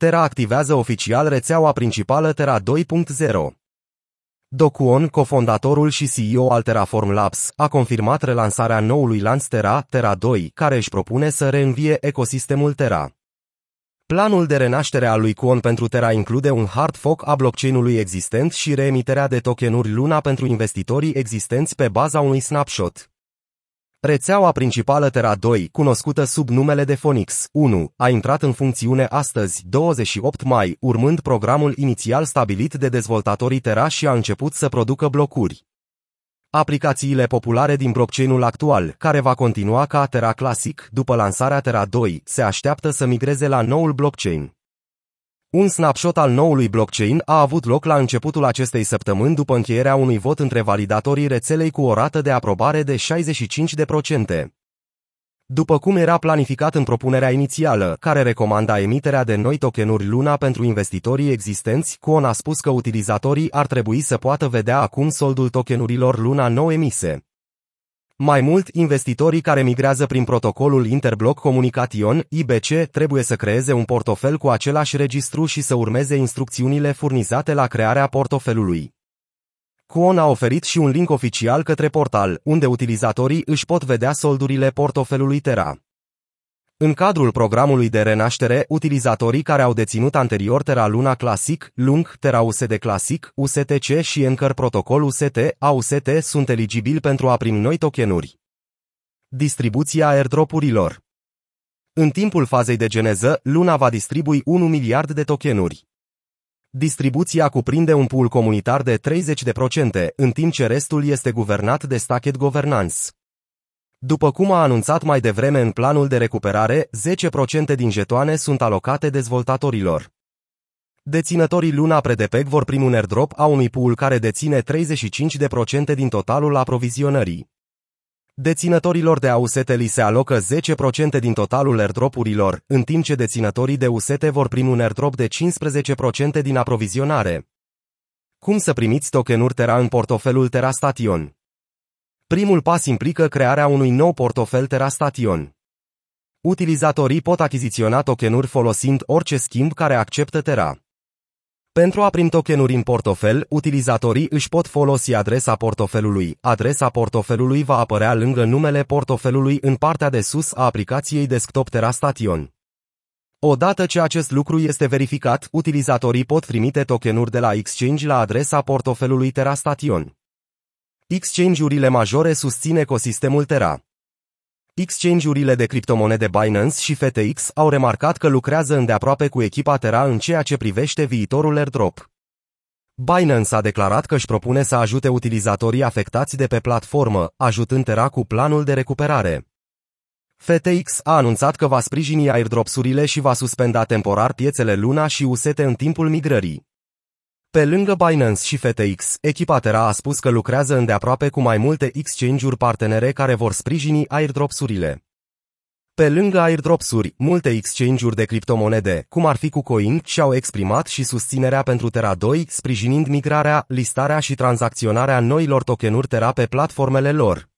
Terra activează oficial rețeaua principală Terra 2.0. Docuon, cofondatorul și CEO al Terraform Labs, a confirmat relansarea noului lanț Terra, Terra 2, care își propune să reînvie ecosistemul Terra. Planul de renaștere al lui Kwon pentru Terra include un hard fork a blockchain-ului existent și reemiterea de tokenuri Luna pentru investitorii existenți pe baza unui snapshot. Rețeaua principală Terra 2, cunoscută sub numele de Phoenix 1, a intrat în funcțiune astăzi, 28 mai, urmând programul inițial stabilit de dezvoltatorii Terra și a început să producă blocuri. Aplicațiile populare din blockchain-ul actual, care va continua ca Terra Classic după lansarea Terra 2, se așteaptă să migreze la noul blockchain. Un snapshot al noului blockchain a avut loc la începutul acestei săptămâni după încheierea unui vot între validatorii rețelei cu o rată de aprobare de 65%. După cum era planificat în propunerea inițială, care recomanda emiterea de noi tokenuri Luna pentru investitorii existenți, Kwon a spus că utilizatorii ar trebui să poată vedea acum soldul tokenurilor Luna nou emise. Mai mult, investitorii care migrează prin protocolul Interblock Communication, IBC, trebuie să creeze un portofel cu același registru și să urmeze instrucțiunile furnizate la crearea portofelului. Kwon a oferit și un link oficial către portal, unde utilizatorii își pot vedea soldurile portofelului Terra. În cadrul programului de renaștere, utilizatorii care au deținut anterior Terra Luna Classic, Lung, Terra USD Classic, USTC și Anchor Protocol UST, AUST sunt eligibili pentru a primi noi tokenuri. Distribuția airdropurilor În timpul fazei de geneză, Luna va distribui 1 miliard de tokenuri. Distribuția cuprinde un pool comunitar de 30%, în timp ce restul este guvernat de Stacket Governance. După cum a anunțat mai devreme în planul de recuperare, 10% din jetoane sunt alocate dezvoltatorilor. Deținătorii Luna Predepeg vor primi un airdrop a unui pool care deține 35% din totalul aprovizionării. Deținătorilor de ausete li se alocă 10% din totalul airdropurilor, în timp ce deținătorii de usete vor primi un airdrop de 15% din aprovizionare. Cum să primiți tokenuri Terra în portofelul Terra Station? Primul pas implică crearea unui nou portofel TerraStation. Utilizatorii pot achiziționa tokenuri folosind orice schimb care acceptă Terra. Pentru a primi tokenuri în portofel, utilizatorii își pot folosi adresa portofelului. Adresa portofelului va apărea lângă numele portofelului în partea de sus a aplicației desktop TerraStation. Odată ce acest lucru este verificat, utilizatorii pot trimite tokenuri de la exchange la adresa portofelului TerraStation. Exchange-urile majore susțin ecosistemul Terra. Exchange-urile de criptomonede Binance și FTX au remarcat că lucrează îndeaproape cu echipa Terra în ceea ce privește viitorul airdrop. Binance a declarat că își propune să ajute utilizatorii afectați de pe platformă, ajutând Terra cu planul de recuperare. FTX a anunțat că va sprijini airdropsurile și va suspenda temporar piețele Luna și UST în timpul migrării. Pe lângă Binance și FTX, echipa Terra a spus că lucrează îndeaproape cu mai multe exchange-uri partenere care vor sprijini airdrops-urile. Pe lângă airdrops-uri, multe exchange-uri de criptomonede, cum ar fi KuCoin, și-au exprimat și susținerea pentru Terra 2, sprijinind migrarea, listarea și tranzacționarea noilor tokenuri Terra pe platformele lor.